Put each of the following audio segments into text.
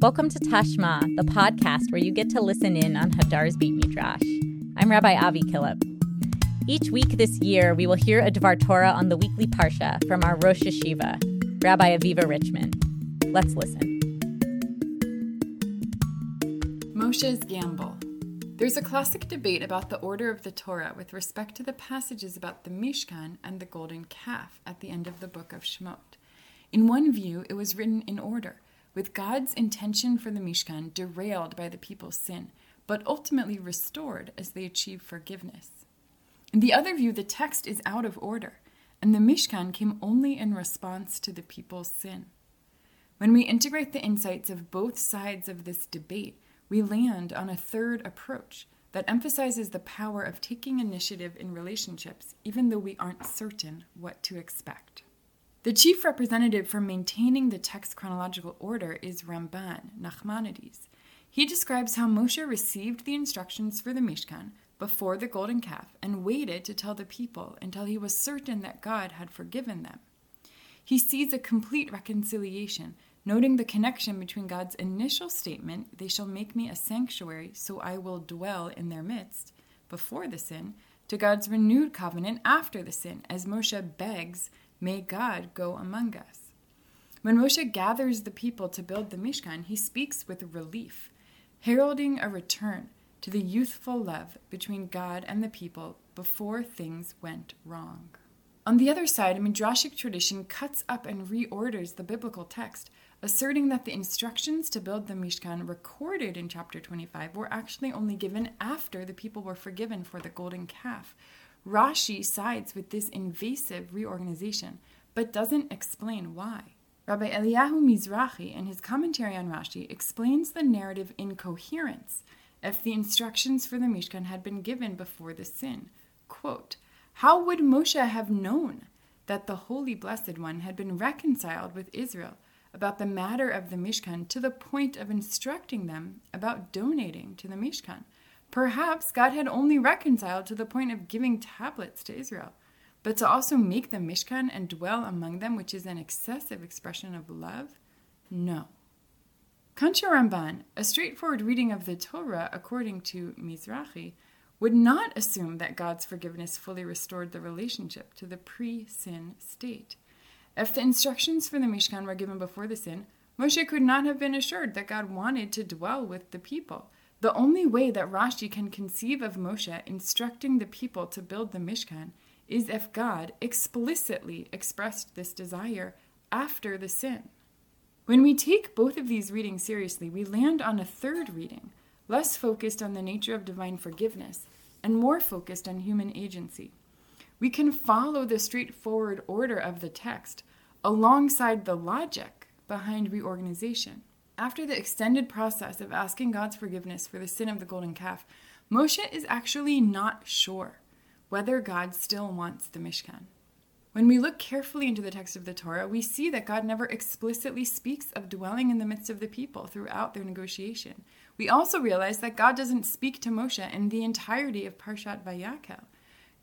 Welcome to Tashma, the podcast where you get to listen in on Hadar's Beit Midrash. I'm Rabbi Avi Killip. Each week this year, we will hear a Dvar Torah on the weekly Parsha from our Rosh HaYeshiva, Rabbi Aviva Richman. Let's listen. Moshe's Gamble. There's a classic debate about the order of the Torah with respect to the passages about the Mishkan and the golden calf at the end of the book of Shemot. In one view, it was written in order, with God's intention for the Mishkan derailed by the people's sin, but ultimately restored as they achieve forgiveness. In the other view, the text is out of order, and the Mishkan came only in response to the people's sin. When we integrate the insights of both sides of this debate, we land on a third approach that emphasizes the power of taking initiative in relationships, even though we aren't certain what to expect. The chief representative for maintaining the text chronological order is Ramban, Nachmanides. He describes how Moshe received the instructions for the Mishkan before the golden calf and waited to tell the people until he was certain that God had forgiven them. He sees a complete reconciliation noting the connection between God's initial statement, They shall make me a sanctuary, so I will dwell in their midst, before the sin, to God's renewed covenant after the sin, as Moshe begs, May God go among us. When Moshe gathers the people to build the Mishkan, he speaks with relief, heralding a return to the youthful love between God and the people before things went wrong. On the other side, a midrashic tradition cuts up and reorders the biblical text, asserting that the instructions to build the Mishkan recorded in chapter 25 were actually only given after the people were forgiven for the golden calf. Rashi sides with this invasive reorganization, but doesn't explain why. Rabbi Eliyahu Mizrahi, in his commentary on Rashi, explains the narrative incoherence if the instructions for the Mishkan had been given before the sin. Quote, How would Moshe have known that the Holy Blessed One had been reconciled with Israel? about the matter of the Mishkan to the point of instructing them about donating to the Mishkan. Perhaps God had only reconciled to the point of giving tablets to Israel, but to also make the Mishkan and dwell among them, which is an excessive expression of love? No. Contra Ramban, a straightforward reading of the Torah according to Mizrahi, would not assume that God's forgiveness fully restored the relationship to the pre sin state. If the instructions for the Mishkan were given before the sin, Moshe could not have been assured that God wanted to dwell with the people. The only way that Rashi can conceive of Moshe instructing the people to build the Mishkan is if God explicitly expressed this desire after the sin. When we take both of these readings seriously, we land on a third reading, less focused on the nature of divine forgiveness and more focused on human agency we can follow the straightforward order of the text alongside the logic behind reorganization. After the extended process of asking God's forgiveness for the sin of the golden calf, Moshe is actually not sure whether God still wants the Mishkan. When we look carefully into the text of the Torah, we see that God never explicitly speaks of dwelling in the midst of the people throughout their negotiation. We also realize that God doesn't speak to Moshe in the entirety of Parshat Vayakhel.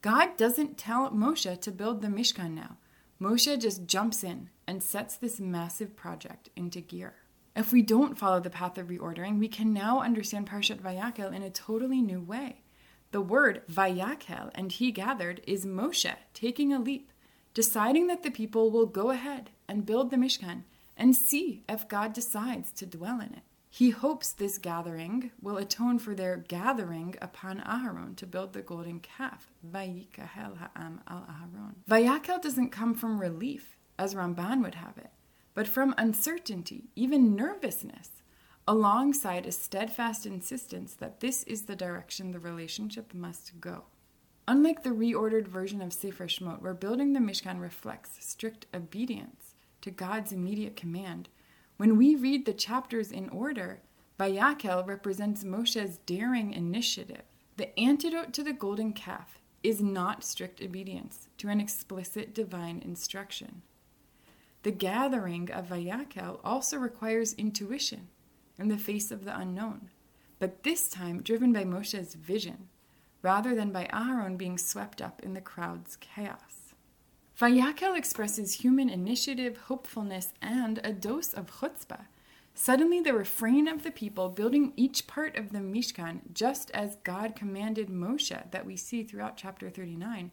God doesn't tell Moshe to build the Mishkan now. Moshe just jumps in and sets this massive project into gear. If we don't follow the path of reordering, we can now understand Parshat Vayakhel in a totally new way. The word Vayakhel and he gathered is Moshe taking a leap, deciding that the people will go ahead and build the Mishkan and see if God decides to dwell in it. He hopes this gathering will atone for their gathering upon Aharon to build the golden calf. Vayikahel ha'am al Aharon. Vayakhel doesn't come from relief, as Ramban would have it, but from uncertainty, even nervousness, alongside a steadfast insistence that this is the direction the relationship must go. Unlike the reordered version of Sefer Shemot, where building the Mishkan reflects strict obedience to God's immediate command, when we read the chapters in order, Vayakhel represents Moshe's daring initiative. The antidote to the golden calf is not strict obedience to an explicit divine instruction. The gathering of Vayakhel also requires intuition in the face of the unknown, but this time driven by Moshe's vision rather than by Aharon being swept up in the crowd's chaos. Vayakhel expresses human initiative, hopefulness, and a dose of chutzpah, Suddenly, the refrain of the people building each part of the Mishkan, just as God commanded Moshe, that we see throughout chapter 39,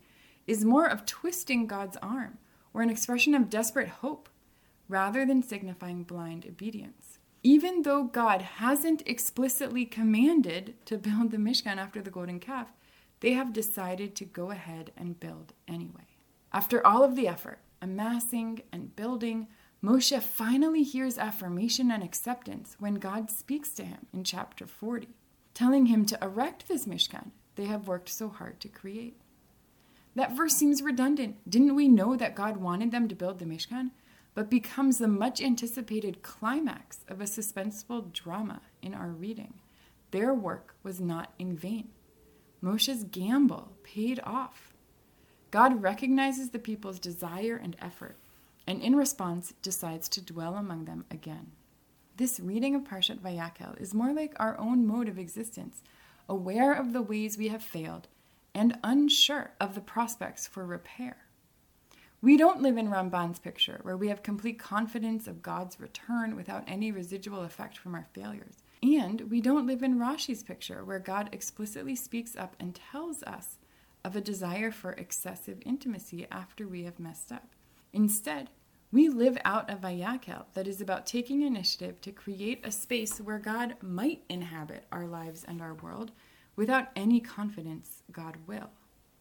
is more of twisting God's arm or an expression of desperate hope rather than signifying blind obedience. Even though God hasn't explicitly commanded to build the Mishkan after the golden calf, they have decided to go ahead and build anyway. After all of the effort, amassing and building, Moshe finally hears affirmation and acceptance when God speaks to him in chapter 40, telling him to erect this Mishkan they have worked so hard to create. That verse seems redundant. Didn't we know that God wanted them to build the Mishkan? But becomes the much anticipated climax of a suspenseful drama in our reading. Their work was not in vain. Moshe's gamble paid off. God recognizes the people's desire and effort and in response decides to dwell among them again. This reading of Parshat Vayakhel is more like our own mode of existence, aware of the ways we have failed and unsure of the prospects for repair. We don't live in Ramban's picture, where we have complete confidence of God's return without any residual effect from our failures. And we don't live in Rashi's picture, where God explicitly speaks up and tells us of a desire for excessive intimacy after we have messed up. Instead, we live out a Vayakhel that is about taking initiative to create a space where God might inhabit our lives and our world without any confidence God will.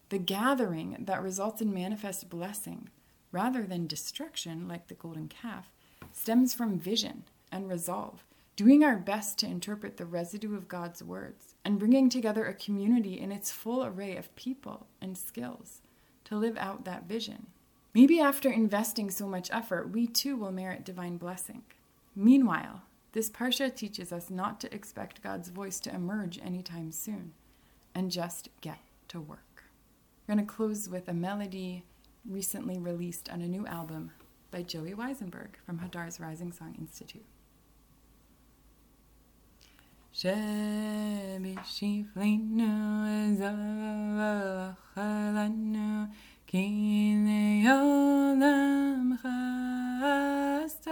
The gathering that results in manifest blessing rather than destruction, like the golden calf, stems from vision and resolve, doing our best to interpret the residue of God's words and bringing together a community in its full array of people and skills to live out that vision. Maybe after investing so much effort, we too will merit divine blessing. Meanwhile, this Parsha teaches us not to expect God's voice to emerge anytime soon and just get to work. We're going to close with a melody recently released on a new album by Joey Weisenberg from Hadar's Rising Song Institute. כי לעולם חסדו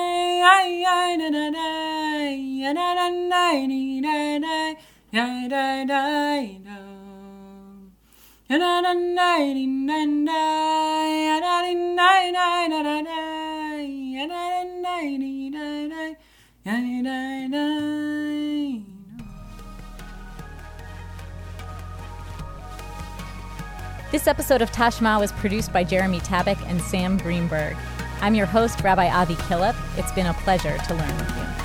This episode of Tashma was produced by Jeremy Tabak and Sam Greenberg. I'm your host, Rabbi Avi Killip. It's been a pleasure to learn with you.